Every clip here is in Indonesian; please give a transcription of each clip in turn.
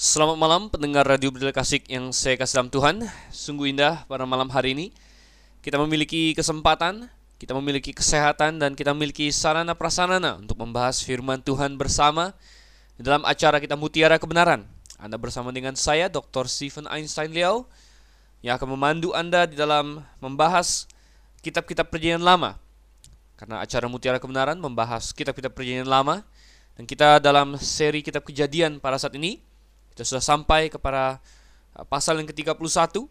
Selamat malam pendengar Radio Berdil Kasih yang saya kasih dalam Tuhan. Sungguh indah pada malam hari ini. Kita memiliki kesempatan, kita memiliki kesehatan dan kita memiliki sarana prasarana Untuk membahas firman Tuhan bersama Dalam acara kita Mutiara Kebenaran. Anda bersama dengan saya Dr. Stephen Einstein Liao Yang akan memandu Anda di dalam membahas kitab-kitab perjanjian lama. Karena acara Mutiara Kebenaran membahas kitab-kitab perjanjian lama dan kita dalam seri kitab kejadian pada saat ini kita sudah sampai kepada uh, pasal yang ke-31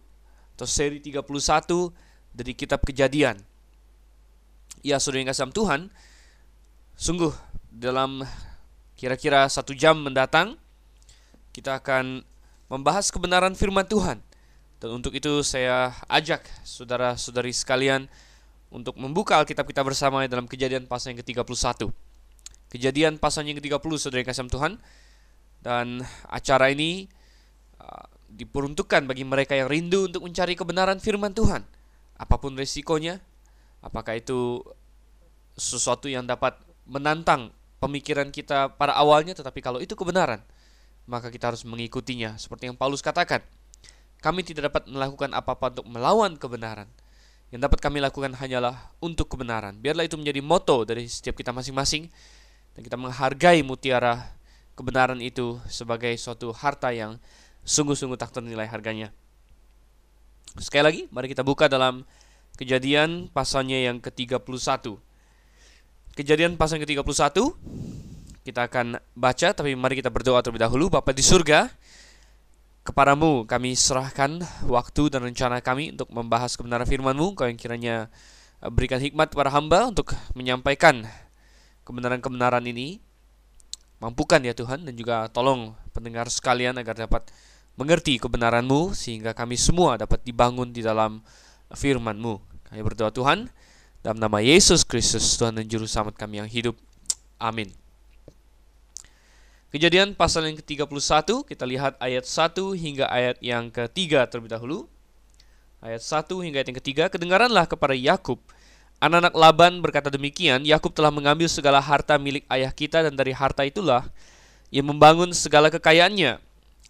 atau seri 31 dari kitab Kejadian. Ya, saudara yang kasih Tuhan, sungguh dalam kira-kira satu jam mendatang kita akan membahas kebenaran firman Tuhan. Dan untuk itu saya ajak saudara-saudari sekalian untuk membuka Alkitab kita bersama dalam Kejadian pasal yang ke-31. Kejadian pasal yang ke-30 saudara yang kasih Tuhan dan acara ini uh, diperuntukkan bagi mereka yang rindu untuk mencari kebenaran firman Tuhan. Apa pun resikonya, apakah itu sesuatu yang dapat menantang pemikiran kita pada awalnya, tetapi kalau itu kebenaran, maka kita harus mengikutinya. Seperti yang Paulus katakan, kami tidak dapat melakukan apa-apa untuk melawan kebenaran. Yang dapat kami lakukan hanyalah untuk kebenaran. Biarlah itu menjadi moto dari setiap kita masing-masing, dan kita menghargai mutiara kebenaran itu sebagai suatu harta yang sungguh-sungguh tak ternilai harganya. Sekali lagi, mari kita buka dalam kejadian pasalnya yang ke-31. Kejadian pasal yang ke-31, kita akan baca, tapi mari kita berdoa terlebih dahulu. Bapak di surga, kepadamu kami serahkan waktu dan rencana kami untuk membahas kebenaran firman-Mu. Kau yang kiranya berikan hikmat kepada hamba untuk menyampaikan kebenaran-kebenaran ini Mampukan ya Tuhan dan juga tolong pendengar sekalian agar dapat mengerti kebenaran-Mu sehingga kami semua dapat dibangun di dalam firman-Mu. Kami berdoa Tuhan dalam nama Yesus Kristus Tuhan dan Juru Selamat kami yang hidup. Amin. Kejadian pasal yang ke-31 kita lihat ayat 1 hingga ayat yang ketiga terlebih dahulu. Ayat 1 hingga ayat yang ketiga kedengaranlah kepada Yakub Anak-anak Laban berkata demikian, Yakub telah mengambil segala harta milik ayah kita dan dari harta itulah ia membangun segala kekayaannya.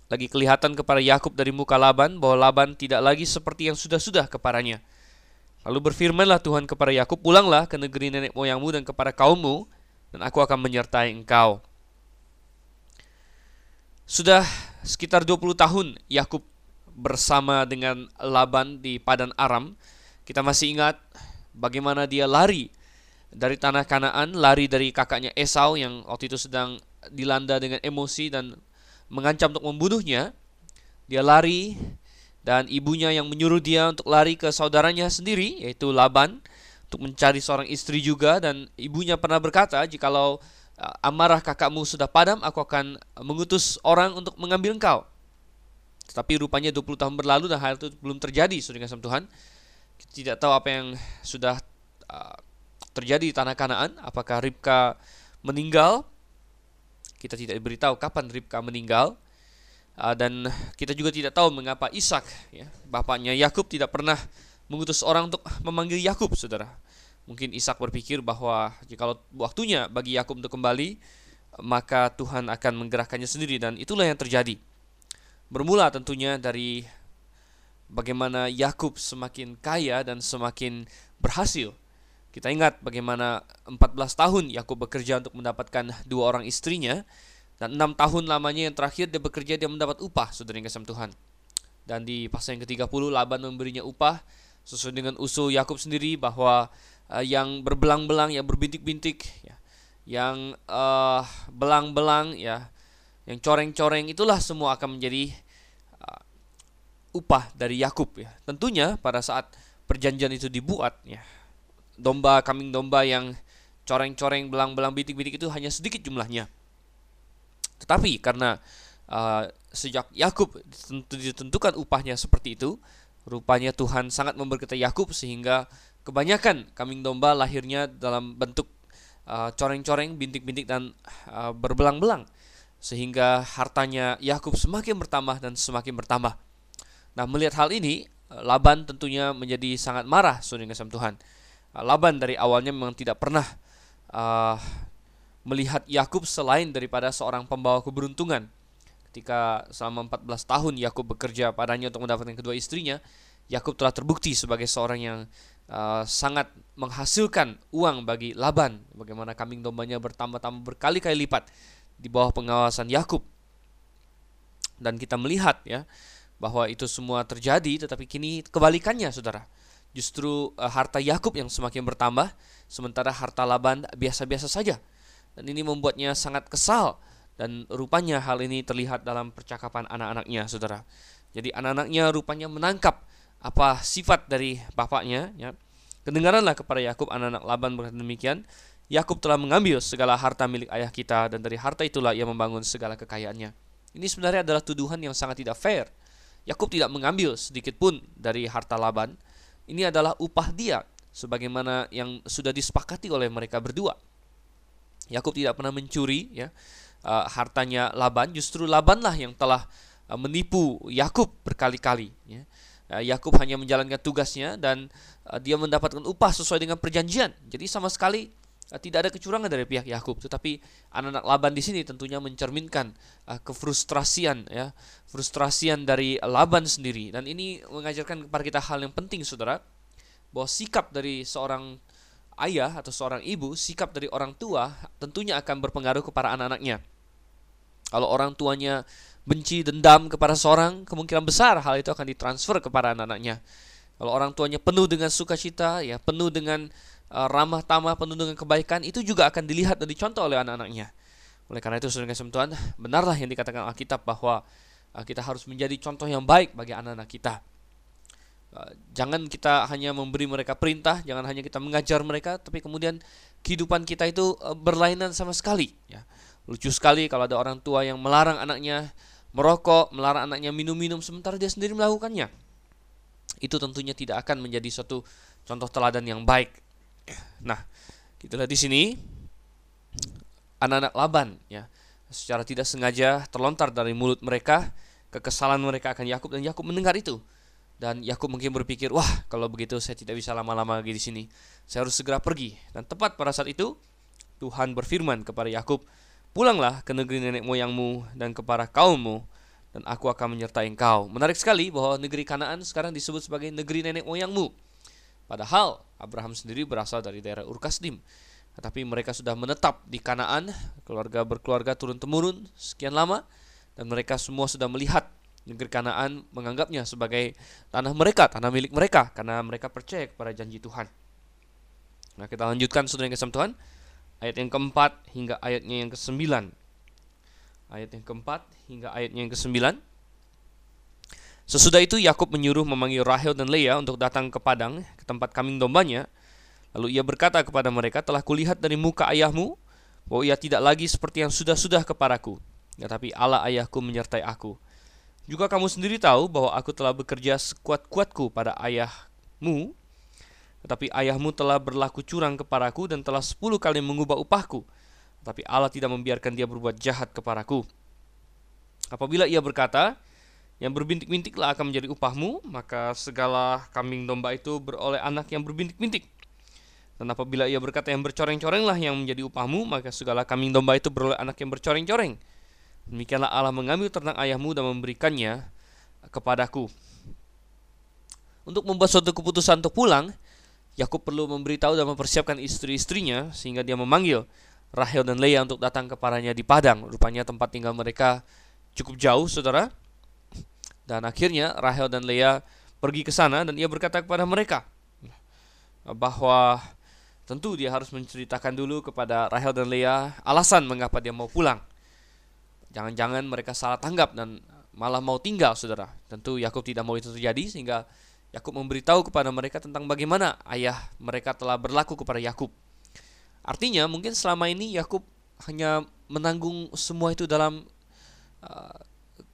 Lagi kelihatan kepada Yakub dari muka Laban bahwa Laban tidak lagi seperti yang sudah-sudah kepadanya. Lalu berfirmanlah Tuhan kepada Yakub, "Pulanglah ke negeri nenek moyangmu dan kepada kaummu, dan aku akan menyertai engkau." Sudah sekitar 20 tahun Yakub bersama dengan Laban di Padan Aram. Kita masih ingat bagaimana dia lari dari tanah Kanaan, lari dari kakaknya Esau yang waktu itu sedang dilanda dengan emosi dan mengancam untuk membunuhnya. Dia lari dan ibunya yang menyuruh dia untuk lari ke saudaranya sendiri yaitu Laban untuk mencari seorang istri juga dan ibunya pernah berkata, "Jikalau uh, amarah kakakmu sudah padam, aku akan mengutus orang untuk mengambil engkau." Tetapi rupanya 20 tahun berlalu dan hal itu belum terjadi, Saudara Tuhan tidak tahu apa yang sudah uh, terjadi di tanah Kanaan, apakah Ribka meninggal? Kita tidak diberitahu kapan Ribka meninggal. Uh, dan kita juga tidak tahu mengapa Ishak, ya, bapaknya Yakub tidak pernah mengutus orang untuk memanggil Yakub, saudara. Mungkin Ishak berpikir bahwa jika waktunya bagi Yakub untuk kembali, maka Tuhan akan menggerakkannya sendiri dan itulah yang terjadi. Bermula tentunya dari bagaimana Yakub semakin kaya dan semakin berhasil. Kita ingat bagaimana 14 tahun Yakub bekerja untuk mendapatkan dua orang istrinya dan enam tahun lamanya yang terakhir dia bekerja dia mendapat upah saudara yang kasih Tuhan. Dan di pasal yang ke-30 Laban memberinya upah sesuai dengan usul Yakub sendiri bahwa uh, yang berbelang-belang yang berbintik-bintik ya yang uh, belang-belang ya yang coreng-coreng itulah semua akan menjadi upah dari Yakub ya. Tentunya pada saat perjanjian itu dibuat ya, domba kambing domba yang coreng-coreng belang-belang bitik-bitik itu hanya sedikit jumlahnya. Tetapi karena uh, sejak Yakub ditentukan upahnya seperti itu, rupanya Tuhan sangat memberkati Yakub sehingga kebanyakan kambing domba lahirnya dalam bentuk uh, coreng-coreng, bintik-bintik dan uh, berbelang-belang sehingga hartanya Yakub semakin bertambah dan semakin bertambah. Nah, melihat hal ini, eh, Laban tentunya menjadi sangat marah, saudara kasih Tuhan. Eh, Laban dari awalnya memang tidak pernah uh, melihat Yakub selain daripada seorang pembawa keberuntungan. ketika selama 14 tahun Yakub bekerja padanya untuk mendapatkan kedua istrinya, Yakub telah terbukti sebagai seorang yang uh, sangat menghasilkan uang bagi Laban. Bagaimana kambing dombanya bertambah-tambah berkali-kali lipat di bawah pengawasan Yakub. Dan kita melihat ya bahwa itu semua terjadi, tetapi kini kebalikannya, saudara. Justru uh, harta Yakub yang semakin bertambah, sementara harta Laban biasa-biasa saja. Dan ini membuatnya sangat kesal dan rupanya hal ini terlihat dalam percakapan anak-anaknya, saudara. Jadi anak-anaknya rupanya menangkap apa sifat dari bapaknya. Ya. Kedengaranlah kepada Yakub anak-anak Laban berkata demikian. Yakub telah mengambil segala harta milik ayah kita dan dari harta itulah ia membangun segala kekayaannya. Ini sebenarnya adalah tuduhan yang sangat tidak fair. Yakub tidak mengambil sedikit pun dari harta Laban. Ini adalah upah dia sebagaimana yang sudah disepakati oleh mereka berdua. Yakub tidak pernah mencuri ya uh, hartanya Laban, justru Labanlah yang telah uh, menipu Yakub berkali-kali. Ya. Uh, Yakub hanya menjalankan tugasnya dan dia mendapatkan upah sesuai dengan perjanjian. Jadi sama sekali tidak ada kecurangan dari pihak Yakub, tetapi anak-anak Laban di sini tentunya mencerminkan uh, kefrustrasian ya, frustrasian dari Laban sendiri dan ini mengajarkan kepada kita hal yang penting Saudara, bahwa sikap dari seorang ayah atau seorang ibu, sikap dari orang tua tentunya akan berpengaruh kepada anak-anaknya. Kalau orang tuanya benci dendam kepada seorang, kemungkinan besar hal itu akan ditransfer kepada anak-anaknya. Kalau orang tuanya penuh dengan sukacita, ya penuh dengan ramah tamah, penuh dengan kebaikan, itu juga akan dilihat dan dicontoh oleh anak-anaknya. Oleh karena itu, saudara kasih benarlah yang dikatakan Alkitab bahwa uh, kita harus menjadi contoh yang baik bagi anak-anak kita. Uh, jangan kita hanya memberi mereka perintah, jangan hanya kita mengajar mereka, tapi kemudian kehidupan kita itu berlainan sama sekali. Ya Lucu sekali kalau ada orang tua yang melarang anaknya merokok, melarang anaknya minum-minum sementara dia sendiri melakukannya. Itu tentunya tidak akan menjadi suatu contoh teladan yang baik. Nah, kita lihat di sini anak-anak Laban ya, secara tidak sengaja terlontar dari mulut mereka kekesalan mereka akan Yakub dan Yakub mendengar itu. Dan Yakub mungkin berpikir, "Wah, kalau begitu saya tidak bisa lama-lama lagi di sini. Saya harus segera pergi." Dan tepat pada saat itu Tuhan berfirman kepada Yakub, Pulanglah ke negeri nenek moyangmu dan kepada kaummu, dan aku akan menyertai engkau. Menarik sekali bahwa negeri Kanaan sekarang disebut sebagai negeri nenek moyangmu. Padahal Abraham sendiri berasal dari daerah Urkasdim. Tetapi mereka sudah menetap di Kanaan, keluarga berkeluarga turun-temurun sekian lama, dan mereka semua sudah melihat negeri Kanaan menganggapnya sebagai tanah mereka, tanah milik mereka, karena mereka percaya kepada janji Tuhan. Nah kita lanjutkan saudara yang kesam Tuhan ayat yang keempat hingga ayatnya yang kesembilan. Ayat yang keempat hingga ayatnya yang kesembilan. Sesudah itu Yakub menyuruh memanggil Rahel dan Leah untuk datang ke padang ke tempat kambing dombanya. Lalu ia berkata kepada mereka, telah kulihat dari muka ayahmu bahwa ia tidak lagi seperti yang sudah-sudah kepadaku, tetapi Allah ayahku menyertai aku. Juga kamu sendiri tahu bahwa aku telah bekerja sekuat-kuatku pada ayahmu tetapi ayahmu telah berlaku curang kepadaku dan telah sepuluh kali mengubah upahku. Tetapi Allah tidak membiarkan dia berbuat jahat kepadaku. Apabila ia berkata, yang berbintik-bintiklah akan menjadi upahmu, maka segala kambing domba itu beroleh anak yang berbintik-bintik. Dan apabila ia berkata yang bercoreng-corenglah yang menjadi upahmu, maka segala kambing domba itu beroleh anak yang bercoreng-coreng. Demikianlah Allah mengambil ternak ayahmu dan memberikannya kepadaku. Untuk membuat suatu keputusan untuk pulang, Yakub perlu memberitahu dan mempersiapkan istri-istrinya sehingga dia memanggil Rahel dan Leah untuk datang kepadanya di padang. Rupanya tempat tinggal mereka cukup jauh, saudara. Dan akhirnya Rahel dan Leah pergi ke sana dan ia berkata kepada mereka bahwa tentu dia harus menceritakan dulu kepada Rahel dan Leah alasan mengapa dia mau pulang. Jangan-jangan mereka salah tanggap dan malah mau tinggal, saudara. Tentu Yakub tidak mau itu terjadi sehingga Yakub memberitahu kepada mereka tentang bagaimana ayah mereka telah berlaku kepada Yakub. Artinya mungkin selama ini Yakub hanya menanggung semua itu dalam uh,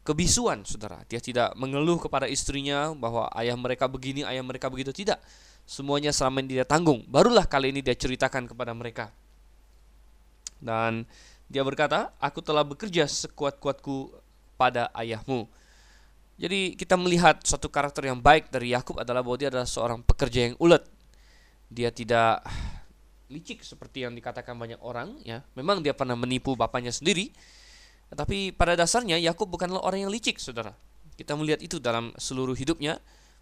kebisuan, saudara. Dia tidak mengeluh kepada istrinya bahwa ayah mereka begini, ayah mereka begitu. Tidak. Semuanya selama ini dia tanggung. Barulah kali ini dia ceritakan kepada mereka. Dan dia berkata, aku telah bekerja sekuat-kuatku pada ayahmu. Jadi kita melihat suatu karakter yang baik dari Yakub adalah bahwa dia adalah seorang pekerja yang ulet. Dia tidak licik seperti yang dikatakan banyak orang ya. Memang dia pernah menipu bapaknya sendiri. Tapi pada dasarnya Yakub bukanlah orang yang licik, saudara. Kita melihat itu dalam seluruh hidupnya,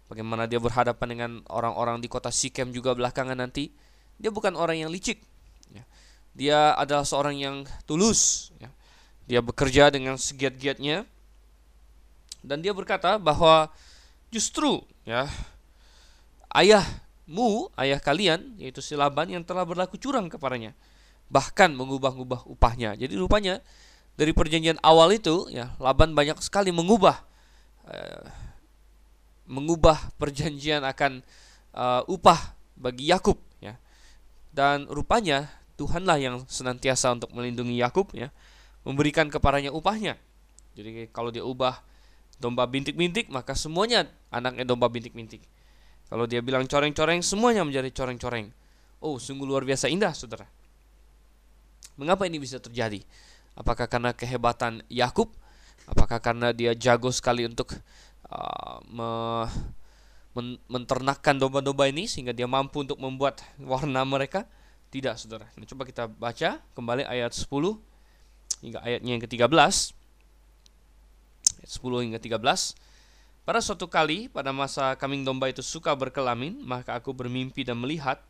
bagaimana dia berhadapan dengan orang-orang di kota Sikem juga belakangan nanti. Dia bukan orang yang licik. Ya. Dia adalah seorang yang tulus. Ya. Dia bekerja dengan segiat-giatnya. Dan dia berkata bahwa justru ya ayahmu, ayah kalian, yaitu si Laban yang telah berlaku curang kepadanya. Bahkan mengubah-ubah upahnya. Jadi rupanya dari perjanjian awal itu ya Laban banyak sekali mengubah uh, mengubah perjanjian akan uh, upah bagi Yakub ya. Dan rupanya Tuhanlah yang senantiasa untuk melindungi Yakub ya memberikan kepadanya upahnya. Jadi kalau dia ubah domba bintik-bintik, maka semuanya anaknya domba bintik-bintik. Kalau dia bilang coreng-coreng, semuanya menjadi coreng-coreng. Oh, sungguh luar biasa indah, saudara. Mengapa ini bisa terjadi? Apakah karena kehebatan Yakub? Apakah karena dia jago sekali untuk uh, me men menternakkan domba-domba ini sehingga dia mampu untuk membuat warna mereka? Tidak, saudara. Nah, coba kita baca kembali ayat 10 hingga ayatnya yang ke-13. Ayat 10 hingga 13. Pada suatu kali pada masa kambing domba itu suka berkelamin, maka aku bermimpi dan melihat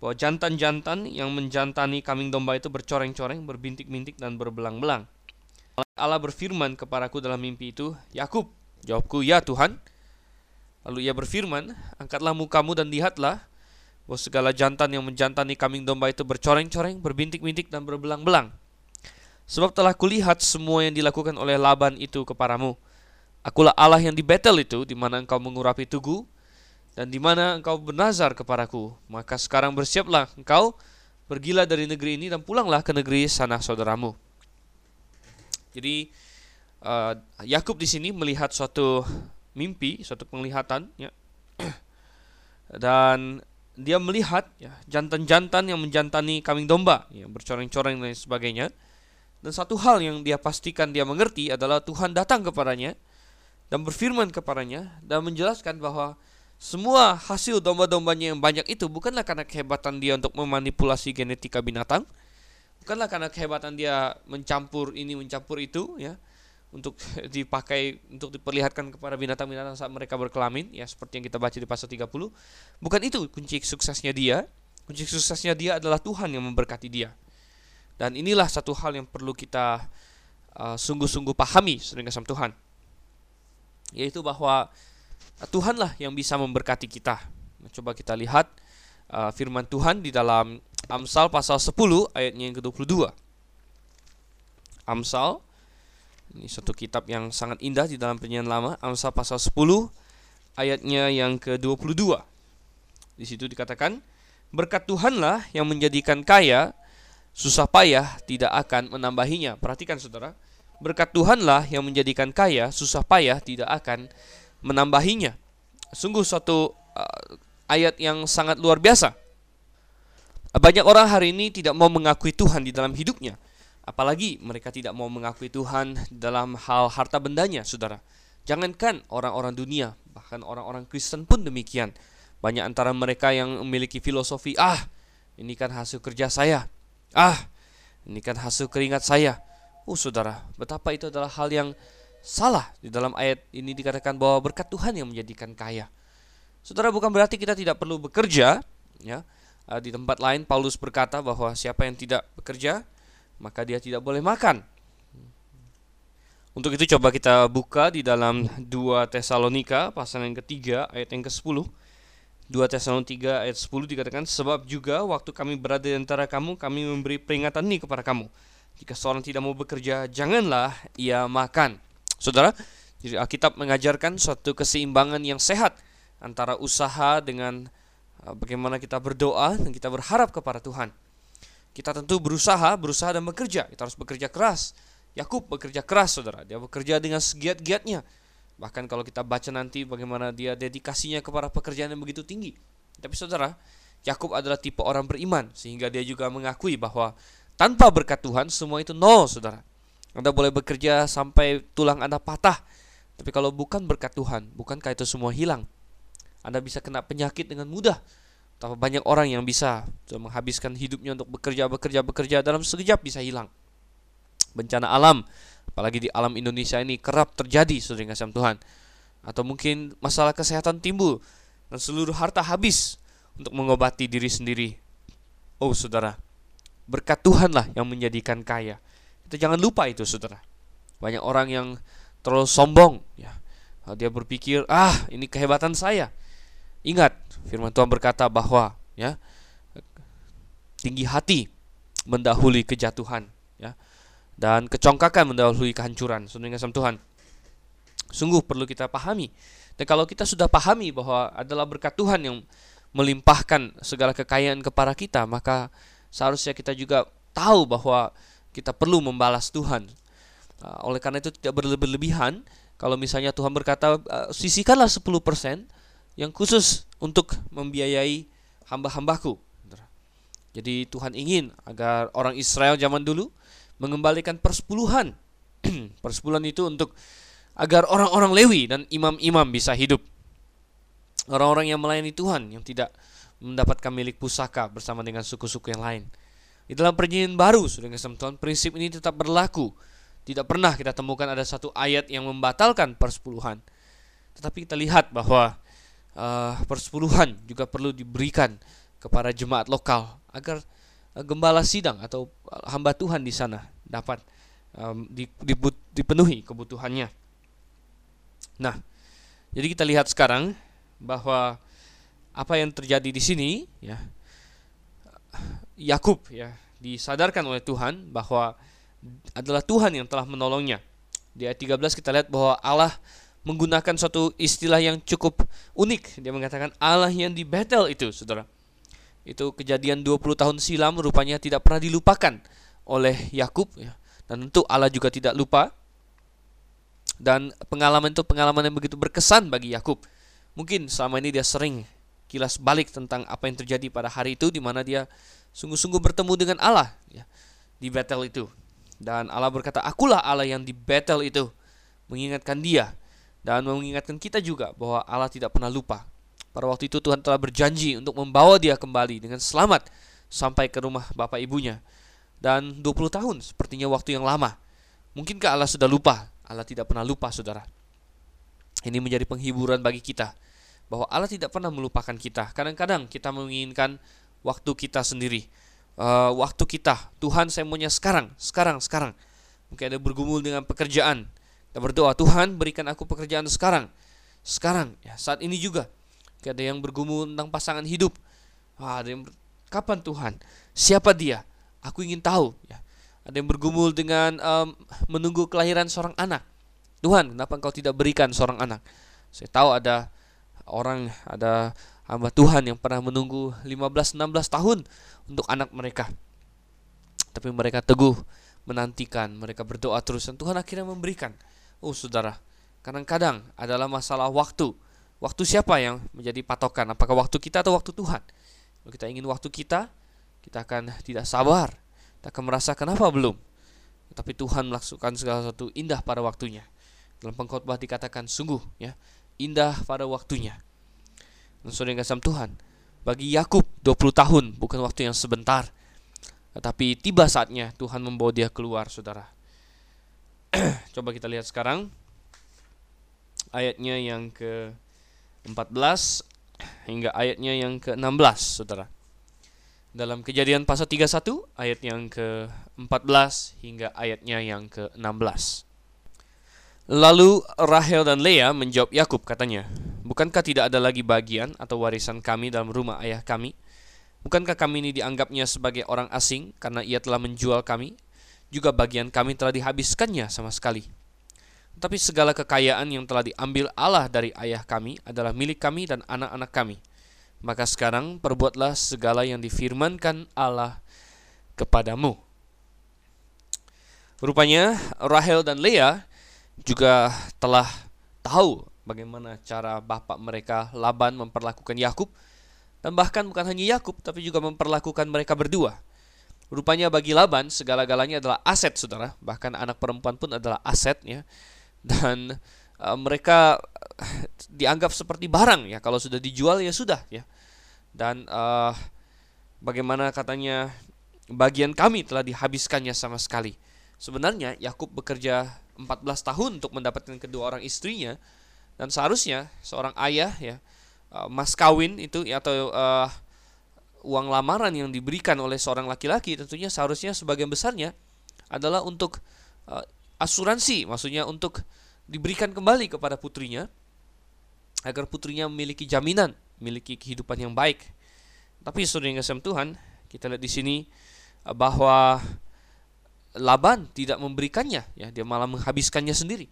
bahwa jantan-jantan yang menjantani kambing domba itu bercoreng-coreng, berbintik-bintik dan berbelang-belang. Allah berfirman kepadaku dalam mimpi itu, Yakub. Jawabku, ya Tuhan. Lalu ia berfirman, angkatlah mukamu dan lihatlah bahwa segala jantan yang menjantani kambing domba itu bercoreng-coreng, berbintik-bintik dan berbelang-belang. Sebab telah kulihat semua yang dilakukan oleh Laban itu kepadamu. Akulah Allah yang di Betel itu, di mana engkau mengurapi tugu, dan di mana engkau bernazar kepadaku. Maka sekarang bersiaplah engkau, pergilah dari negeri ini dan pulanglah ke negeri sana saudaramu. Jadi uh, Yakub di sini melihat suatu mimpi, suatu penglihatan, ya. dan dia melihat ya jantan-jantan yang menjantani kambing domba, ya, bercoreng-coreng dan sebagainya. Dan satu hal yang dia pastikan dia mengerti adalah Tuhan datang kepadanya dan berfirman kepadanya dan menjelaskan bahwa semua hasil domba-dombanya yang banyak itu bukanlah karena kehebatan dia untuk memanipulasi genetika binatang, bukanlah karena kehebatan dia mencampur ini mencampur itu ya untuk dipakai untuk diperlihatkan kepada binatang-binatang saat mereka berkelamin ya seperti yang kita baca di pasal 30. Bukan itu kunci suksesnya dia. Kunci suksesnya dia adalah Tuhan yang memberkati dia. Dan inilah satu hal yang perlu kita uh, sungguh-sungguh uh, pahami sering Tuhan. Yaitu bahwa Tuhanlah yang bisa memberkati kita. Coba kita lihat uh, firman Tuhan di dalam Amsal pasal 10 ayatnya yang ke-22. Amsal ini satu kitab yang sangat indah di dalam penyanyian lama, Amsal pasal 10 ayatnya yang ke-22. Di situ dikatakan, berkat Tuhanlah yang menjadikan kaya susah payah tidak akan menambahinya. Perhatikan saudara, berkat Tuhanlah yang menjadikan kaya, susah payah tidak akan menambahinya. Sungguh suatu uh, ayat yang sangat luar biasa. Banyak orang hari ini tidak mau mengakui Tuhan di dalam hidupnya. Apalagi mereka tidak mau mengakui Tuhan dalam hal harta bendanya, saudara. Jangankan orang-orang dunia, bahkan orang-orang Kristen pun demikian. Banyak antara mereka yang memiliki filosofi, ah, ini kan hasil kerja saya. Ah, ini kan hasil keringat saya. Oh saudara, betapa itu adalah hal yang salah di dalam ayat ini dikatakan bahwa berkat Tuhan yang menjadikan kaya. Saudara bukan berarti kita tidak perlu bekerja, ya. Ah, di tempat lain Paulus berkata bahwa siapa yang tidak bekerja maka dia tidak boleh makan. Untuk itu coba kita buka di dalam 2 Tesalonika pasal yang ketiga ayat yang ke-10. 2 Tesalonika 3 ayat 10 dikatakan sebab juga waktu kami berada di antara kamu kami memberi peringatan ini kepada kamu jika seorang tidak mau bekerja janganlah ia makan Saudara jadi Alkitab mengajarkan suatu keseimbangan yang sehat antara usaha dengan uh, bagaimana kita berdoa dan kita berharap kepada Tuhan. Kita tentu berusaha berusaha dan bekerja. Kita harus bekerja keras. Yakub bekerja keras saudara. Dia bekerja dengan segiat-giatnya. Bahkan kalau kita baca nanti bagaimana dia dedikasinya kepada pekerjaan yang begitu tinggi. Tapi saudara, Yakub adalah tipe orang beriman. Sehingga dia juga mengakui bahwa tanpa berkat Tuhan semua itu nol, saudara. Anda boleh bekerja sampai tulang Anda patah, tapi kalau bukan berkat Tuhan, bukankah itu semua hilang? Anda bisa kena penyakit dengan mudah. Tapi banyak orang yang bisa menghabiskan hidupnya untuk bekerja, bekerja, bekerja dalam sekejap bisa hilang. Bencana alam apalagi di alam Indonesia ini kerap terjadi saudara kasih Tuhan atau mungkin masalah kesehatan timbul dan seluruh harta habis untuk mengobati diri sendiri oh saudara berkat Tuhanlah yang menjadikan kaya kita jangan lupa itu saudara. Banyak orang yang terlalu sombong ya. Dia berpikir ah ini kehebatan saya. Ingat firman Tuhan berkata bahwa ya tinggi hati mendahului kejatuhan ya dan kecongkakan mendahului kehancuran. Saudara kasih Tuhan. Sungguh perlu kita pahami. Dan kalau kita sudah pahami bahwa adalah berkat Tuhan yang melimpahkan segala kekayaan kepada kita maka seharusnya kita juga tahu bahwa kita perlu membalas Tuhan uh, oleh karena itu tidak berlebihan kalau misalnya Tuhan berkata uh, sisihkanlah 10% yang khusus untuk membiayai hamba-hambaku jadi Tuhan ingin agar orang Israel zaman dulu mengembalikan persepuluhan. persepuluhan itu untuk agar orang-orang Lewi dan imam-imam bisa hidup. Orang-orang yang melayani Tuhan yang tidak mendapatkan milik pusaka bersama dengan suku-suku yang lain. Di dalam perjanjian baru, sudah Tuhan, prinsip ini tetap berlaku. Tidak pernah kita temukan ada satu ayat yang membatalkan persepuluhan. Tetapi kita lihat bahwa uh, persepuluhan juga perlu diberikan kepada jemaat lokal agar uh, gembala sidang atau uh, hamba Tuhan di sana dapat um, dipenuhi kebutuhannya. Nah, jadi kita lihat sekarang bahwa apa yang terjadi di sini ya Yakub ya disadarkan oleh Tuhan bahwa adalah Tuhan yang telah menolongnya. Di ayat 13 kita lihat bahwa Allah menggunakan suatu istilah yang cukup unik. Dia mengatakan Allah yang di Betel itu, Saudara. Itu kejadian 20 tahun silam rupanya tidak pernah dilupakan oleh Yakub ya. Dan tentu Allah juga tidak lupa. Dan pengalaman itu pengalaman yang begitu berkesan bagi Yakub. Mungkin selama ini dia sering kilas balik tentang apa yang terjadi pada hari itu di mana dia sungguh-sungguh bertemu dengan Allah ya, di Betel itu. Dan Allah berkata, "Akulah Allah yang di Betel itu." Mengingatkan dia dan mengingatkan kita juga bahwa Allah tidak pernah lupa pada waktu itu Tuhan telah berjanji untuk membawa dia kembali dengan selamat sampai ke rumah bapak ibunya. Dan 20 tahun sepertinya waktu yang lama. Mungkinkah Allah sudah lupa? Allah tidak pernah lupa saudara. Ini menjadi penghiburan bagi kita. Bahwa Allah tidak pernah melupakan kita. Kadang-kadang kita menginginkan waktu kita sendiri. Uh, waktu kita. Tuhan saya maunya sekarang, sekarang, sekarang. Mungkin ada bergumul dengan pekerjaan. Kita berdoa, Tuhan berikan aku pekerjaan sekarang. Sekarang, ya saat ini juga ada yang bergumul tentang pasangan hidup. Wah, ada yang kapan Tuhan? Siapa dia? Aku ingin tahu. Ya. Ada yang bergumul dengan um, menunggu kelahiran seorang anak. Tuhan, kenapa engkau tidak berikan seorang anak? Saya tahu ada orang, ada hamba Tuhan yang pernah menunggu 15-16 tahun untuk anak mereka. Tapi mereka teguh menantikan, mereka berdoa terus dan Tuhan akhirnya memberikan. Oh saudara, kadang-kadang adalah masalah waktu Waktu siapa yang menjadi patokan? Apakah waktu kita atau waktu Tuhan? Kalau kita ingin waktu kita, kita akan tidak sabar. Kita akan merasa kenapa belum? Tapi Tuhan melakukan segala sesuatu indah pada waktunya. Dalam pengkhotbah dikatakan sungguh ya, indah pada waktunya. Dan saudara yang Tuhan, bagi Yakub 20 tahun bukan waktu yang sebentar. Tetapi tiba saatnya Tuhan membawa dia keluar, Saudara. Coba kita lihat sekarang ayatnya yang ke 14 hingga ayatnya yang ke-16, Saudara. Dalam Kejadian pasal 31 ayat yang ke-14 hingga ayatnya yang ke-16. Lalu Rahel dan Leah menjawab Yakub katanya, "Bukankah tidak ada lagi bagian atau warisan kami dalam rumah ayah kami? Bukankah kami ini dianggapnya sebagai orang asing karena ia telah menjual kami? Juga bagian kami telah dihabiskannya sama sekali." Tapi segala kekayaan yang telah diambil Allah dari ayah kami adalah milik kami dan anak-anak kami. Maka sekarang perbuatlah segala yang difirmankan Allah kepadamu. Rupanya Rahel dan Leah juga telah tahu bagaimana cara bapak mereka Laban memperlakukan Yakub. Dan bahkan bukan hanya Yakub tapi juga memperlakukan mereka berdua. Rupanya bagi Laban segala-galanya adalah aset, Saudara. Bahkan anak perempuan pun adalah aset ya dan uh, mereka dianggap seperti barang ya. Kalau sudah dijual ya sudah ya. Dan uh, bagaimana katanya bagian kami telah dihabiskannya sama sekali. Sebenarnya Yakub bekerja 14 tahun untuk mendapatkan kedua orang istrinya dan seharusnya seorang ayah ya uh, mas kawin itu ya, atau uh, uang lamaran yang diberikan oleh seorang laki-laki tentunya seharusnya sebagian besarnya adalah untuk uh, asuransi, maksudnya untuk diberikan kembali kepada putrinya agar putrinya memiliki jaminan, memiliki kehidupan yang baik. Tapi saudara yang kasih Tuhan, kita lihat di sini bahwa Laban tidak memberikannya, ya dia malah menghabiskannya sendiri.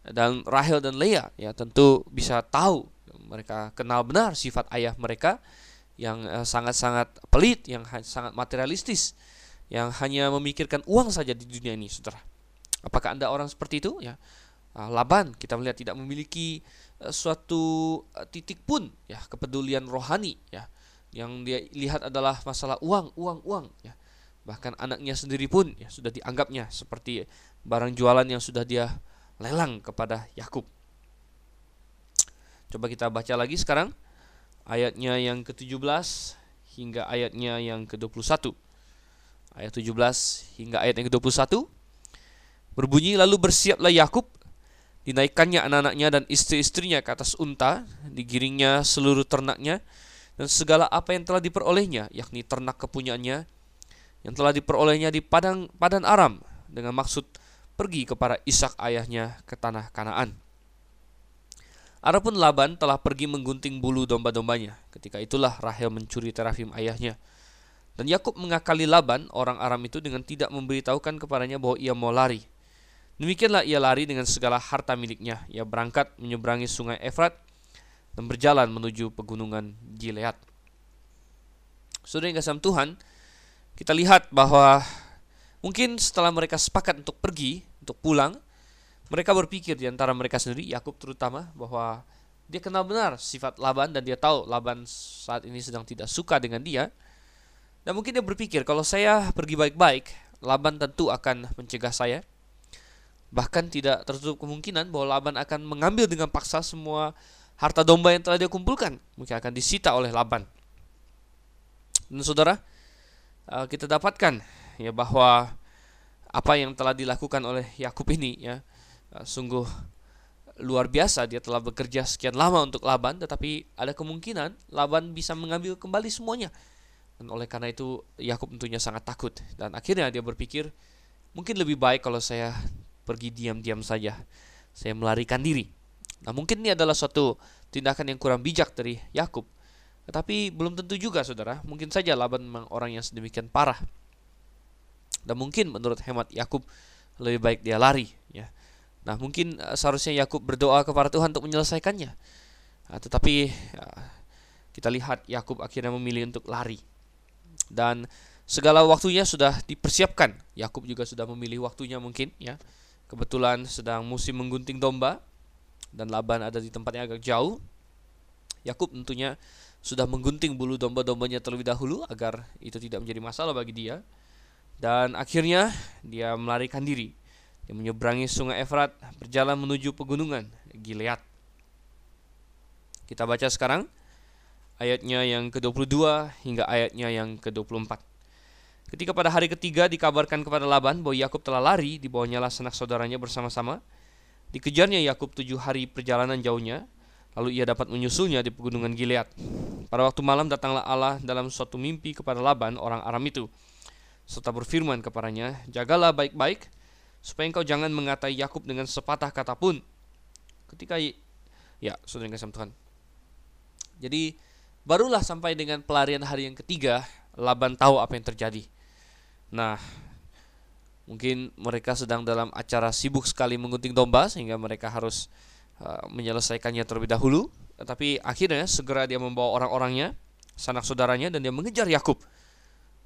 Dan Rahel dan Leah ya tentu bisa tahu mereka kenal benar sifat ayah mereka yang uh, sangat-sangat pelit, yang sangat materialistis, yang hanya memikirkan uang saja di dunia ini, saudara. Apakah anda orang seperti itu? Ya, uh, Laban kita melihat tidak memiliki uh, suatu titik pun ya kepedulian rohani ya yang dia lihat adalah masalah uang, uang, uang ya. Bahkan anaknya sendiri pun ya sudah dianggapnya seperti barang jualan yang sudah dia lelang kepada Yakub. Coba kita baca lagi sekarang ayatnya yang ke-17 hingga ayatnya yang ke-21. Ayat 17 hingga ayat yang ke-21 berbunyi lalu bersiaplah Yakub dinaikkannya anak-anaknya dan istri-istrinya ke atas unta, digiringnya seluruh ternaknya dan segala apa yang telah diperolehnya, yakni ternak kepunyaannya yang telah diperolehnya di padang padan Aram dengan maksud pergi kepada Ishak ayahnya ke tanah Kanaan. Adapun Laban telah pergi menggunting bulu domba-dombanya. Ketika itulah Rahel mencuri terafim ayahnya. Dan Yakub mengakali Laban, orang Aram itu dengan tidak memberitahukan kepadanya bahwa ia mau lari. Demikianlah ia lari dengan segala harta miliknya. Ia berangkat menyeberangi sungai Efrat dan berjalan menuju pegunungan Gilead. Saudara yang kasih Tuhan, kita lihat bahwa mungkin setelah mereka sepakat untuk pergi, untuk pulang, mereka berpikir di antara mereka sendiri, Yakub terutama, bahwa dia kenal benar sifat Laban dan dia tahu Laban saat ini sedang tidak suka dengan dia. Dan mungkin dia berpikir, kalau saya pergi baik-baik, Laban tentu akan mencegah saya. Bahkan tidak tertutup kemungkinan bahwa Laban akan mengambil dengan paksa semua harta domba yang telah dia kumpulkan mungkin akan disita oleh Laban. Dan saudara, eh, kita dapatkan ya bahwa apa yang telah dilakukan oleh Yakub ini ya eh, sungguh luar biasa dia telah bekerja sekian lama untuk Laban tetapi ada kemungkinan Laban bisa mengambil kembali semuanya. Dan oleh karena itu Yakub tentunya sangat takut dan akhirnya dia berpikir mungkin lebih baik kalau saya pergi diam-diam saja. Saya melarikan diri Nah, mungkin ini adalah suatu tindakan yang kurang bijak dari Yakub. Tetapi belum tentu juga, saudara. Mungkin saja Laban memang orang yang sedemikian parah. Dan mungkin menurut hemat Yakub lebih baik dia lari, ya. Nah, mungkin uh, seharusnya Yakub berdoa kepada Tuhan untuk menyelesaikannya. Nah, tetapi ya, kita lihat Yakub akhirnya memilih untuk lari. Dan segala waktunya sudah dipersiapkan. Yakub juga sudah memilih waktunya mungkin, ya. Kebetulan sedang musim menggunting domba, dan Laban ada di tempat yang agak jauh. Yakub tentunya sudah menggunting bulu domba-dombanya terlebih dahulu agar itu tidak menjadi masalah bagi dia. Dan akhirnya dia melarikan diri. Dia menyeberangi sungai Efrat, berjalan menuju pegunungan Gilead. Kita baca sekarang ayatnya yang ke-22 hingga ayatnya yang ke-24. Ketika pada hari ketiga dikabarkan kepada Laban bahwa Yakub telah lari, di bawahnya sanak saudaranya bersama-sama, Dikejarnya Yakub tujuh hari perjalanan jauhnya, lalu ia dapat menyusulnya di pegunungan Gilead. Pada waktu malam datanglah Allah dalam suatu mimpi kepada Laban, orang Aram itu, serta berfirman kepadanya, Jagalah baik-baik, supaya engkau jangan mengatai Yakub dengan sepatah kata pun. Ketika ya, saudara yang kasih Tuhan. Jadi barulah sampai dengan pelarian hari yang ketiga, Laban tahu apa yang terjadi. Nah, Mungkin mereka sedang dalam acara sibuk sekali menggunting domba sehingga mereka harus uh, menyelesaikannya terlebih dahulu. Tetapi akhirnya segera dia membawa orang-orangnya, sanak saudaranya dan dia mengejar Yakub.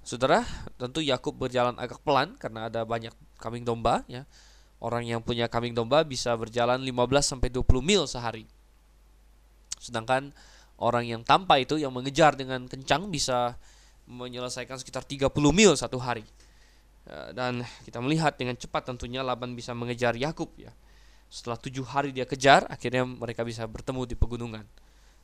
Saudara, tentu Yakub berjalan agak pelan karena ada banyak kambing domba ya. Orang yang punya kambing domba bisa berjalan 15 sampai 20 mil sehari. Sedangkan orang yang tanpa itu yang mengejar dengan kencang bisa menyelesaikan sekitar 30 mil satu hari. Ya, dan kita melihat dengan cepat tentunya Laban bisa mengejar Yakub ya. Setelah tujuh hari dia kejar, akhirnya mereka bisa bertemu di pegunungan.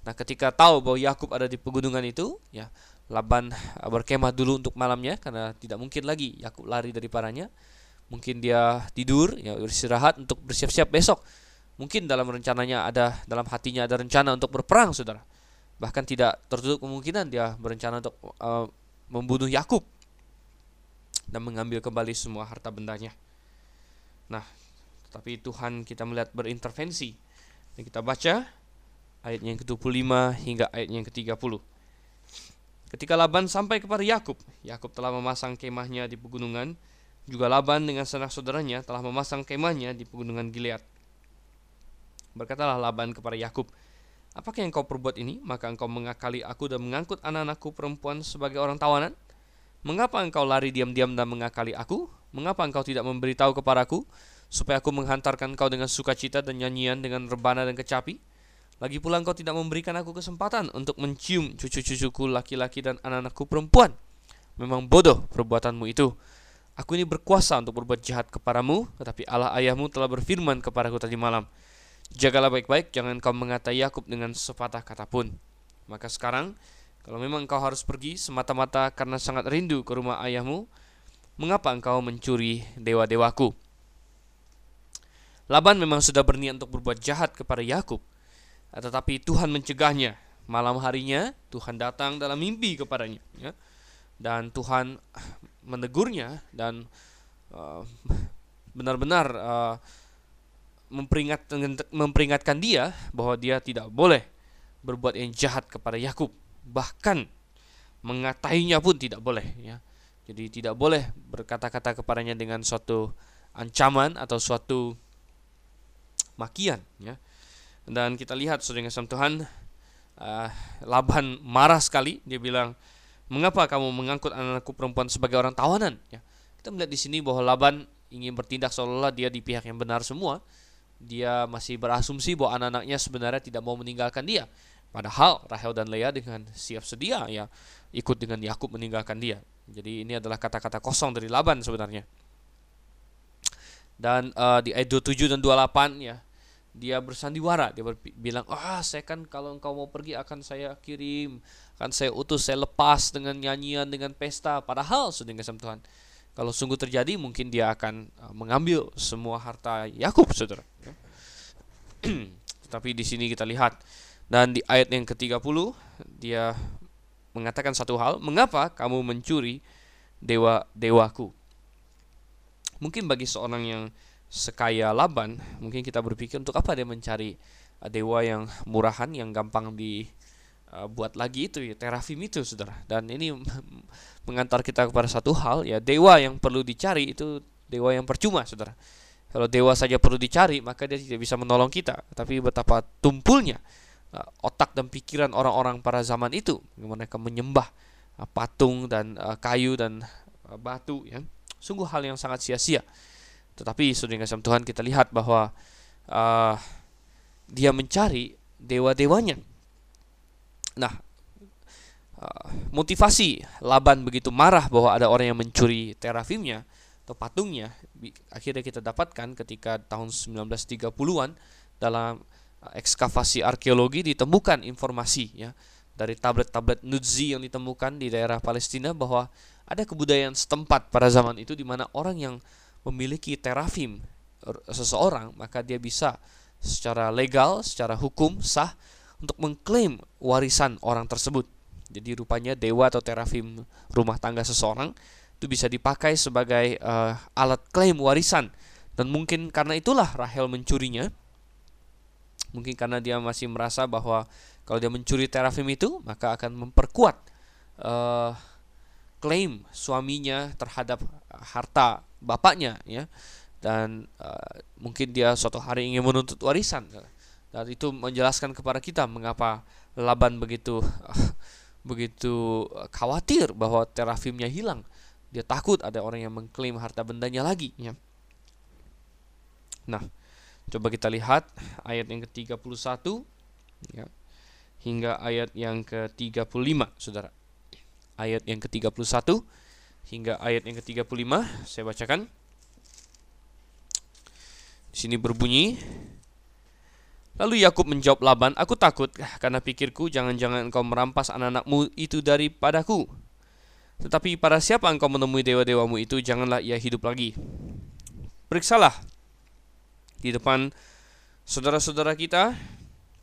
Nah, ketika tahu bahwa Yakub ada di pegunungan itu, ya Laban berkemah dulu untuk malamnya karena tidak mungkin lagi Yakub lari dari paranya. Mungkin dia tidur, ya beristirahat untuk bersiap-siap besok. Mungkin dalam rencananya ada dalam hatinya ada rencana untuk berperang, Saudara. Bahkan tidak tertutup kemungkinan dia berencana untuk uh, membunuh Yakub dan mengambil kembali semua harta bendanya. Nah, tapi Tuhan kita melihat berintervensi. Dan kita baca ayat yang ke-25 hingga ayat yang ke-30. Ketika Laban sampai kepada Yakub, Yakub telah memasang kemahnya di pegunungan, juga Laban dengan sanak saudaranya telah memasang kemahnya di pegunungan Gilead. Berkatalah Laban kepada Yakub, Apakah yang kau perbuat ini? Maka engkau mengakali aku dan mengangkut anak-anakku perempuan sebagai orang tawanan? Mengapa engkau lari diam-diam dan mengakali aku? Mengapa engkau tidak memberitahu kepadaku supaya aku menghantarkan kau dengan sukacita dan nyanyian dengan rebana dan kecapi? Lagi pula engkau tidak memberikan aku kesempatan untuk mencium cucu-cucuku laki-laki dan anak-anakku perempuan. Memang bodoh perbuatanmu itu. Aku ini berkuasa untuk berbuat jahat kepadamu, tetapi Allah ayahmu telah berfirman kepadaku tadi malam. Jagalah baik-baik, jangan kau mengatai Yakub dengan sepatah kata pun. Maka sekarang, kalau memang engkau harus pergi semata-mata karena sangat rindu ke rumah ayahmu, mengapa engkau mencuri dewa-dewaku? Laban memang sudah berniat untuk berbuat jahat kepada Yakub, tetapi Tuhan mencegahnya. Malam harinya Tuhan datang dalam mimpi kepadanya, ya. dan Tuhan menegurnya dan uh, benar-benar uh, memperingatkan memperingatkan dia bahwa dia tidak boleh berbuat yang jahat kepada Yakub, bahkan mengatainya pun tidak boleh, ya. Jadi tidak boleh berkata-kata kepadanya dengan suatu ancaman atau suatu makian, ya dan kita lihat saudara kasih Tuhan uh, Laban marah sekali. Dia bilang mengapa kamu mengangkut anak-anakku perempuan sebagai orang tawanan? Ya kita melihat di sini bahwa Laban ingin bertindak seolah-olah dia di pihak yang benar semua. Dia masih berasumsi bahwa anak-anaknya sebenarnya tidak mau meninggalkan dia. Padahal Rahel dan Leah dengan siap sedia ya ikut dengan Yakub meninggalkan dia. Jadi ini adalah kata-kata kosong dari Laban sebenarnya. Dan uh, di ayat 27 dan 28 ya dia bersandiwara dia bilang ah saya kan kalau engkau mau pergi akan saya kirim akan saya utus saya lepas dengan nyanyian dengan pesta. Padahal sudah kasih Tuhan. Kalau sungguh terjadi mungkin dia akan uh, mengambil semua harta Yakub saudara. Tapi di sini kita lihat. Dan di ayat yang ke-30 dia mengatakan satu hal mengapa kamu mencuri dewa dewaku mungkin bagi seorang yang sekaya Laban, mungkin kita berpikir untuk apa dia mencari uh, dewa yang murahan, yang gampang dibuat uh, lagi itu ya terafim itu saudara. Dan ini mengantar kita kepada satu hal ya dewa yang perlu dicari itu dewa yang percuma saudara. Kalau dewa saja perlu dicari maka dia tidak bisa menolong kita. Tapi betapa tumpulnya uh, otak dan pikiran orang-orang pada zaman itu mereka menyembah patung dan kayu dan batu ya. Sungguh hal yang sangat sia-sia. Tetapi saudara kasih Tuhan kita lihat bahwa uh, dia mencari dewa-dewanya. Nah, uh, motivasi Laban begitu marah bahwa ada orang yang mencuri terafimnya atau patungnya akhirnya kita dapatkan ketika tahun 1930-an dalam uh, ekskavasi arkeologi ditemukan informasi ya dari tablet-tablet Nudzi yang ditemukan di daerah Palestina bahwa ada kebudayaan setempat pada zaman itu di mana orang yang memiliki terafim seseorang, maka dia bisa secara legal, secara hukum sah untuk mengklaim warisan orang tersebut. Jadi rupanya dewa atau terafim rumah tangga seseorang itu bisa dipakai sebagai uh, alat klaim warisan dan mungkin karena itulah Rahel mencurinya. Mungkin karena dia masih merasa bahwa kalau dia mencuri terafim itu maka akan memperkuat uh, klaim suaminya terhadap harta bapaknya ya. Dan uh, mungkin dia suatu hari ingin menuntut warisan. Dan itu menjelaskan kepada kita mengapa Laban begitu uh, begitu khawatir bahwa terafimnya hilang. Dia takut ada orang yang mengklaim harta bendanya lagi ya. Nah coba kita lihat ayat yang ke-31 ya hingga ayat yang ke-35 Saudara. Ayat yang ke-31 hingga ayat yang ke-35 saya bacakan. Di sini berbunyi Lalu Yakub menjawab Laban, "Aku takut karena pikirku jangan-jangan engkau merampas anak-anakmu itu daripadaku. Tetapi pada siapa engkau menemui dewa-dewamu itu, janganlah ia hidup lagi." periksalah di depan saudara-saudara kita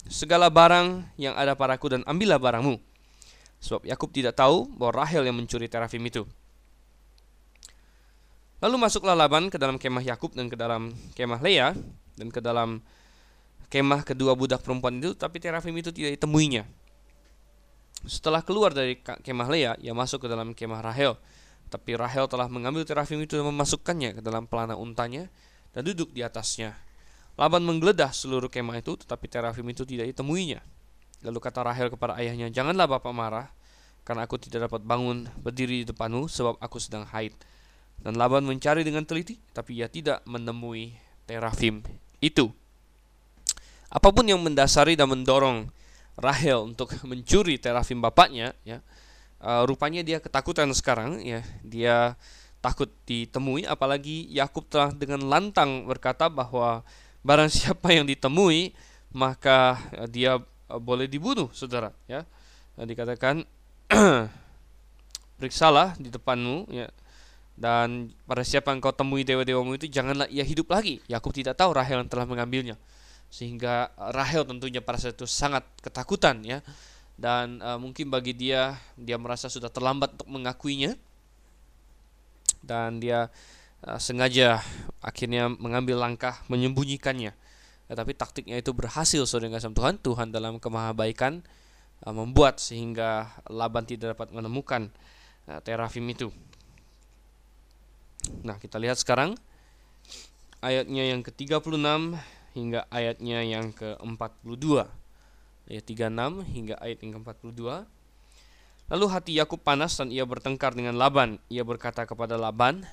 segala barang yang ada padaku dan ambillah barangmu. Sebab Yakub tidak tahu bahwa Rahel yang mencuri terafim itu. Lalu masuklah Laban ke dalam kemah Yakub dan ke dalam kemah Lea dan ke dalam kemah kedua budak perempuan itu, tapi terafim itu tidak ditemuinya. Setelah keluar dari kemah Lea, ia masuk ke dalam kemah Rahel. Tapi Rahel telah mengambil terafim itu dan memasukkannya ke dalam pelana untanya dan duduk di atasnya. Laban menggeledah seluruh kemah itu, tetapi terafim itu tidak ditemuinya. Lalu kata Rahel kepada ayahnya, Janganlah bapak marah, karena aku tidak dapat bangun berdiri di depanmu, sebab aku sedang haid. Dan Laban mencari dengan teliti, tapi ia tidak menemui terafim itu. Apa pun yang mendasari dan mendorong Rahel untuk mencuri terafim bapaknya, ya, uh, rupanya dia ketakutan sekarang, ya, dia takut ditemui. Apalagi Yakub telah dengan lantang berkata bahwa barang siapa yang ditemui maka uh, dia uh, boleh dibunuh, saudara. Ya, dikatakan periksalah di depanmu, ya, dan pada siapa engkau temui dewa-dewamu itu janganlah ia hidup lagi. Yakub tidak tahu Rahel yang telah mengambilnya. Sehingga uh, Rahel tentunya pada saat itu sangat ketakutan ya. Dan uh, mungkin bagi dia dia merasa sudah terlambat untuk mengakuinya. Dan dia uh, sengaja akhirnya mengambil langkah menyembunyikannya. Tetapi taktiknya itu berhasil saudara kasih Tuhan. Tuhan dalam kemahabaikan uh, membuat sehingga Laban tidak dapat menemukan uh, terafim itu. Nah, kita lihat sekarang ayatnya yang ke-36 hingga ayatnya yang ke-42. Ayat 36 hingga ayat yang ke-42. Lalu hati Yakub panas dan ia bertengkar dengan Laban. Ia berkata kepada Laban,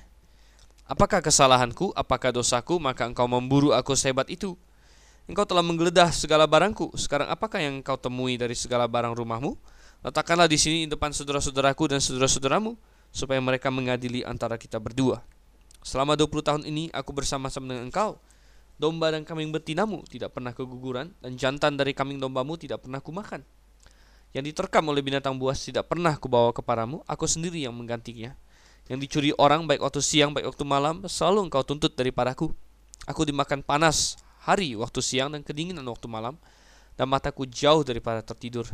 Apakah kesalahanku, apakah dosaku, maka engkau memburu aku sehebat itu? Engkau telah menggeledah segala barangku. Sekarang apakah yang engkau temui dari segala barang rumahmu? Letakkanlah di sini di depan saudara-saudaraku dan saudara-saudaramu supaya mereka mengadili antara kita berdua. Selama 20 tahun ini aku bersama-sama dengan engkau. Domba dan kambing betinamu tidak pernah keguguran dan jantan dari kambing dombamu tidak pernah kumakan. Yang diterkam oleh binatang buas tidak pernah kubawa kepadamu, aku sendiri yang menggantinya. Yang dicuri orang baik waktu siang baik waktu malam selalu engkau tuntut daripadaku. Aku dimakan panas hari waktu siang dan kedinginan waktu malam dan mataku jauh daripada tertidur.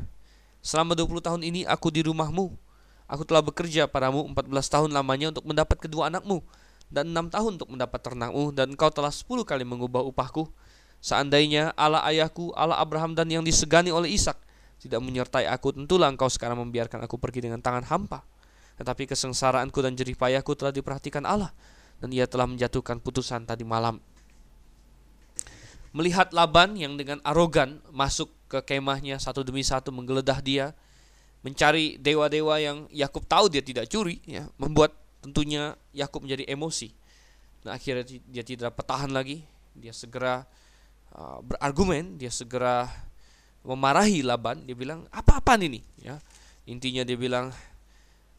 Selama 20 tahun ini aku di rumahmu Aku telah bekerja padamu 14 tahun lamanya untuk mendapat kedua anakmu dan enam tahun untuk mendapat ternakmu dan engkau telah sepuluh kali mengubah upahku. Seandainya Allah ayahku, Allah Abraham dan yang disegani oleh Ishak tidak menyertai aku, tentulah engkau sekarang membiarkan aku pergi dengan tangan hampa. Tetapi kesengsaraanku dan jerih payahku telah diperhatikan Allah dan ia telah menjatuhkan putusan tadi malam. Melihat Laban yang dengan arogan masuk ke kemahnya satu demi satu menggeledah dia, mencari dewa-dewa yang Yakub tahu dia tidak curi ya membuat tentunya Yakub menjadi emosi. Nah akhirnya dia tidak tahan lagi. Dia segera uh, berargumen dia segera memarahi Laban. Dia bilang apa-apa ini? Ya. Intinya dia bilang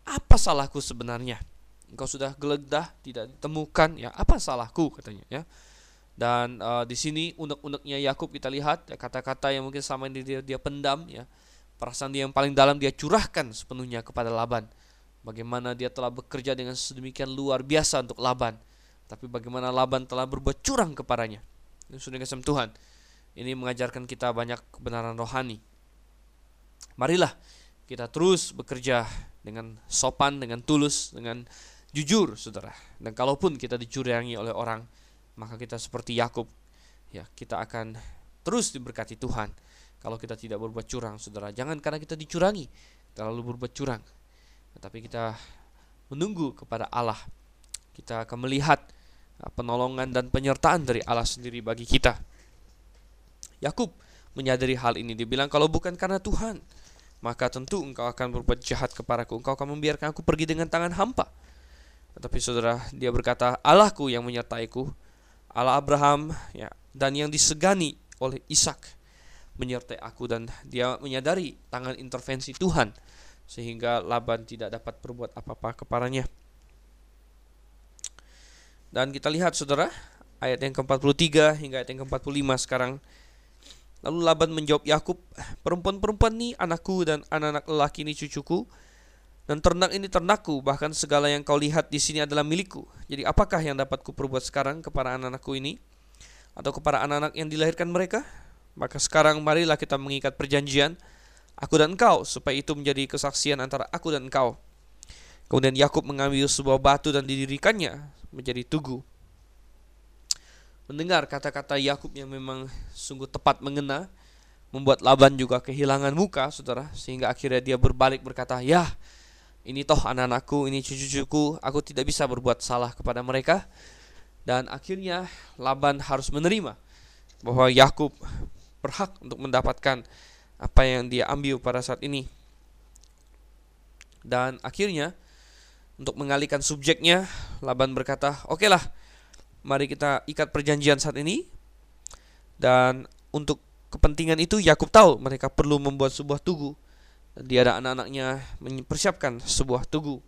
apa salahku sebenarnya? Engkau sudah geledah tidak ditemukan. Ya apa salahku? katanya ya. Dan uh, di sini unek-uneknya Yakub kita lihat ya, kata-kata yang mungkin sama ini dia, dia pendam ya Perasaan dia yang paling dalam dia curahkan sepenuhnya kepada Laban. Bagaimana dia telah bekerja dengan sedemikian luar biasa untuk Laban. Tapi bagaimana Laban telah berbuat curang kepadanya. Ini sudah kasih Tuhan. Ini mengajarkan kita banyak kebenaran rohani. Marilah kita terus bekerja dengan sopan, dengan tulus, dengan jujur, saudara. Dan kalaupun kita dicurangi oleh orang, maka kita seperti Yakub, ya kita akan terus diberkati Tuhan kalau kita tidak berbuat curang, saudara. Jangan karena kita dicurangi, terlalu berbuat curang. Tetapi kita menunggu kepada Allah. Kita akan melihat uh, penolongan dan penyertaan dari Allah sendiri bagi kita. Yakub menyadari hal ini. Dia bilang, kalau bukan karena Tuhan, maka tentu engkau akan berbuat jahat kepadaku. Engkau akan membiarkan aku pergi dengan tangan hampa. Tetapi saudara, dia berkata, Allahku yang menyertaiku, Allah Abraham ya, dan yang disegani oleh Ishak menyertai aku dan dia menyadari tangan intervensi Tuhan sehingga Laban tidak dapat berbuat apa-apa kepadanya. Dan kita lihat saudara, ayat yang ke-43 hingga ayat yang ke-45 sekarang. Lalu Laban menjawab Yakub, perempuan-perempuan ini anakku dan anak-anak lelaki ini cucuku. Dan ternak ini ternakku, bahkan segala yang kau lihat di sini adalah milikku. Jadi apakah yang dapat kuperbuat sekarang kepada anak-anakku ini? Atau kepada anak-anak yang dilahirkan mereka? Maka sekarang marilah kita mengikat perjanjian, aku dan engkau, supaya itu menjadi kesaksian antara aku dan engkau. Kemudian Yakub mengambil sebuah batu dan didirikannya menjadi tugu. Mendengar kata-kata Yakub yang memang sungguh tepat mengena, membuat Laban juga kehilangan muka, saudara, sehingga akhirnya dia berbalik berkata, "Ya, ini toh anak-anakku, ini cucu-cucuku, aku tidak bisa berbuat salah kepada mereka. Dan akhirnya Laban harus menerima bahwa Yakub berhak untuk mendapatkan apa yang dia ambil pada saat ini. Dan akhirnya untuk mengalihkan subjeknya, Laban berkata, "Oke lah, mari kita ikat perjanjian saat ini." Dan untuk kepentingan itu Yakub tahu mereka perlu membuat sebuah tugu dia dan anak-anaknya mempersiapkan sebuah tugu.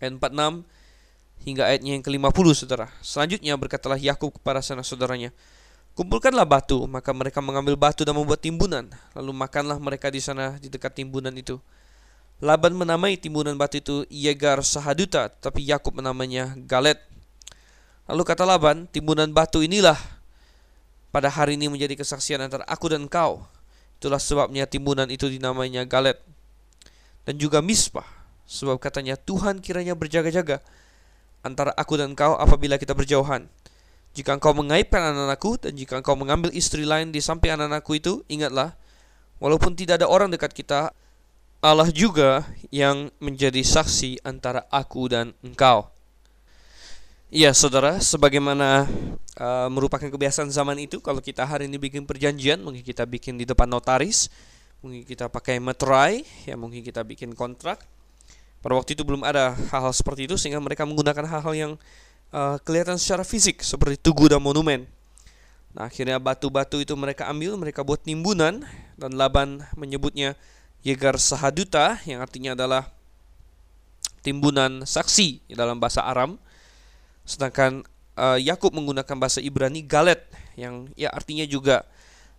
Ayat 46 hingga ayatnya yang ke-50 saudara. Selanjutnya berkatalah Yakub kepada sanak saudaranya, Kumpulkanlah batu, maka mereka mengambil batu dan membuat timbunan. Lalu makanlah mereka di sana di dekat timbunan itu. Laban menamai timbunan batu itu Yegar Sahaduta, tapi Yakub menamanya Galet. Lalu kata Laban, timbunan batu inilah pada hari ini menjadi kesaksian antara aku dan kau. Itulah sebabnya timbunan itu dinamainya Galet dan juga Mispa. Sebab katanya Tuhan kiranya berjaga-jaga antara aku dan kau apabila kita berjauhan. Jika engkau mengaibkan anak-anakku dan jika engkau mengambil istri lain di samping anak-anakku itu, ingatlah, walaupun tidak ada orang dekat kita, Allah juga yang menjadi saksi antara aku dan engkau. Iya, saudara, sebagaimana uh, merupakan kebiasaan zaman itu, kalau kita hari ini bikin perjanjian, mungkin kita bikin di depan notaris, mungkin kita pakai meterai, ya mungkin kita bikin kontrak. Pada waktu itu belum ada hal-hal seperti itu, sehingga mereka menggunakan hal-hal yang uh, kelihatan secara fisik, seperti tugu dan monumen. Nah, akhirnya batu-batu itu mereka ambil, mereka buat timbunan, dan Laban menyebutnya Yegar Sahaduta, yang artinya adalah timbunan saksi dalam bahasa Aram Sedangkan uh, Yakub menggunakan bahasa Ibrani galet yang ya artinya juga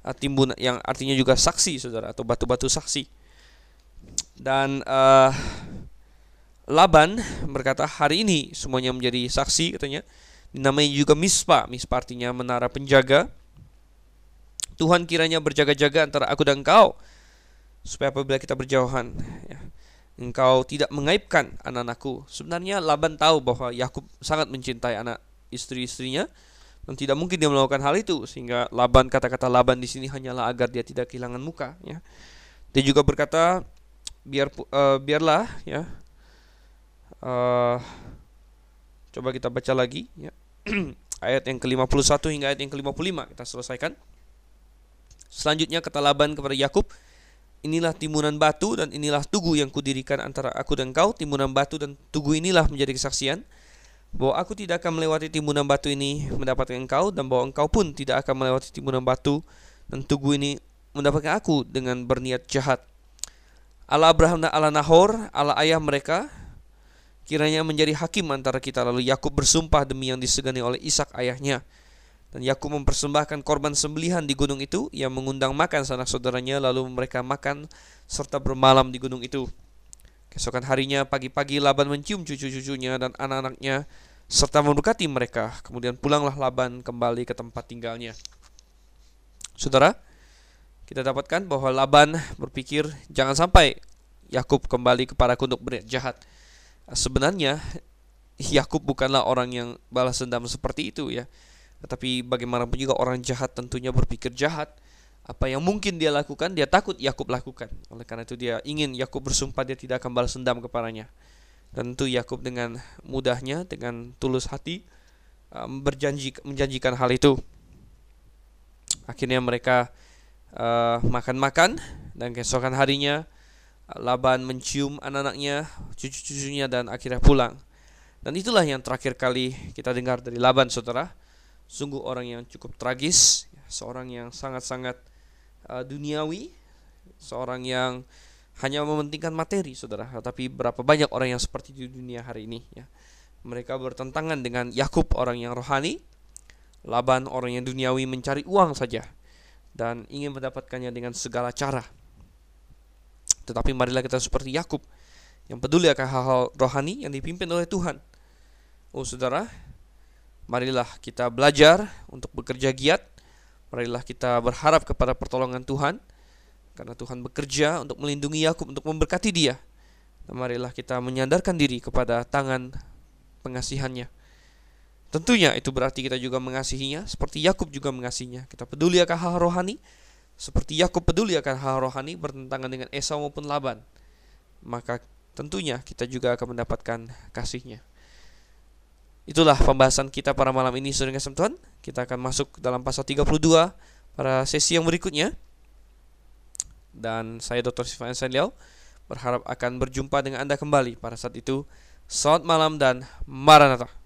uh, timbun yang artinya juga saksi Saudara atau batu-batu saksi. Dan uh, Laban berkata hari ini semuanya menjadi saksi katanya. Dinamai juga Mispa. Mispa artinya menara penjaga. Tuhan kiranya berjaga-jaga antara aku dan engkau supaya apabila kita berjauhan ya, engkau tidak mengaibkan anak-anakku. Sebenarnya Laban tahu bahwa Yakub sangat mencintai anak istri-istrinya dan tidak mungkin dia melakukan hal itu sehingga Laban kata-kata Laban di sini hanyalah agar dia tidak kehilangan muka ya. Dia juga berkata biar uh, biarlah ya. Uh, coba kita baca lagi ya. ayat yang ke-51 hingga ayat yang ke-55 kita selesaikan. Selanjutnya kata Laban kepada Yakub, inilah timunan batu dan inilah tugu yang kudirikan antara aku dan kau. Timunan batu dan tugu inilah menjadi kesaksian bahwa aku tidak akan melewati timunan batu ini mendapatkan engkau dan bahwa engkau pun tidak akan melewati timunan batu dan tugu ini mendapatkan aku dengan berniat jahat. Allah Abraham dan Allah Nahor, Allah ayah mereka, kiranya menjadi hakim antara kita. Lalu Yakub bersumpah demi yang disegani oleh Ishak ayahnya dan Yakub mempersembahkan korban sembelihan di gunung itu yang mengundang makan sanak saudaranya lalu mereka makan serta bermalam di gunung itu. Keesokan harinya pagi-pagi Laban mencium cucu-cucunya dan anak-anaknya serta memberkati mereka. Kemudian pulanglah Laban kembali ke tempat tinggalnya. Saudara, kita dapatkan bahwa Laban berpikir jangan sampai Yakub kembali kepada untuk berniat jahat. Sebenarnya Yakub bukanlah orang yang balas dendam seperti itu ya. Tetapi bagaimanapun juga orang jahat tentunya berpikir jahat. Apa yang mungkin dia lakukan, dia takut Yakub lakukan. Oleh karena itu dia ingin Yakub bersumpah dia tidak akan balas dendam kepadanya. Dan tentu Yakub dengan mudahnya, dengan tulus hati um, berjanji menjanjikan hal itu. Akhirnya mereka uh, makan-makan uh, dan keesokan harinya Laban mencium anak-anaknya, cucu-cucunya dan akhirnya pulang. Dan itulah yang terakhir kali kita dengar dari Laban, saudara sungguh orang yang cukup tragis, seorang yang sangat-sangat uh, duniawi, seorang yang hanya mementingkan materi, saudara. Tapi berapa banyak orang yang seperti di dunia hari ini, ya. Mereka bertentangan dengan Yakub orang yang rohani, Laban orang yang duniawi mencari uang saja dan ingin mendapatkannya dengan segala cara. Tetapi marilah kita seperti Yakub yang peduli akan hal-hal rohani yang dipimpin oleh Tuhan. Oh saudara, marilah kita belajar untuk bekerja giat. Marilah kita berharap kepada pertolongan Tuhan karena Tuhan bekerja untuk melindungi Yakub untuk memberkati dia. Dan marilah kita menyandarkan diri kepada tangan pengasihannya. Tentunya itu berarti kita juga mengasihinya seperti Yakub juga mengasihinya. Kita peduli akan hal rohani seperti Yakub peduli akan hal rohani bertentangan dengan Esau maupun Laban. Maka tentunya kita juga akan mendapatkan kasihnya. Itulah pembahasan kita pada malam ini Saudara kasih. Kita akan masuk dalam pasal 32 pada sesi yang berikutnya. Dan saya Dr. Sifan Sanliao berharap akan berjumpa dengan Anda kembali pada saat itu. Selamat malam dan Maranatha.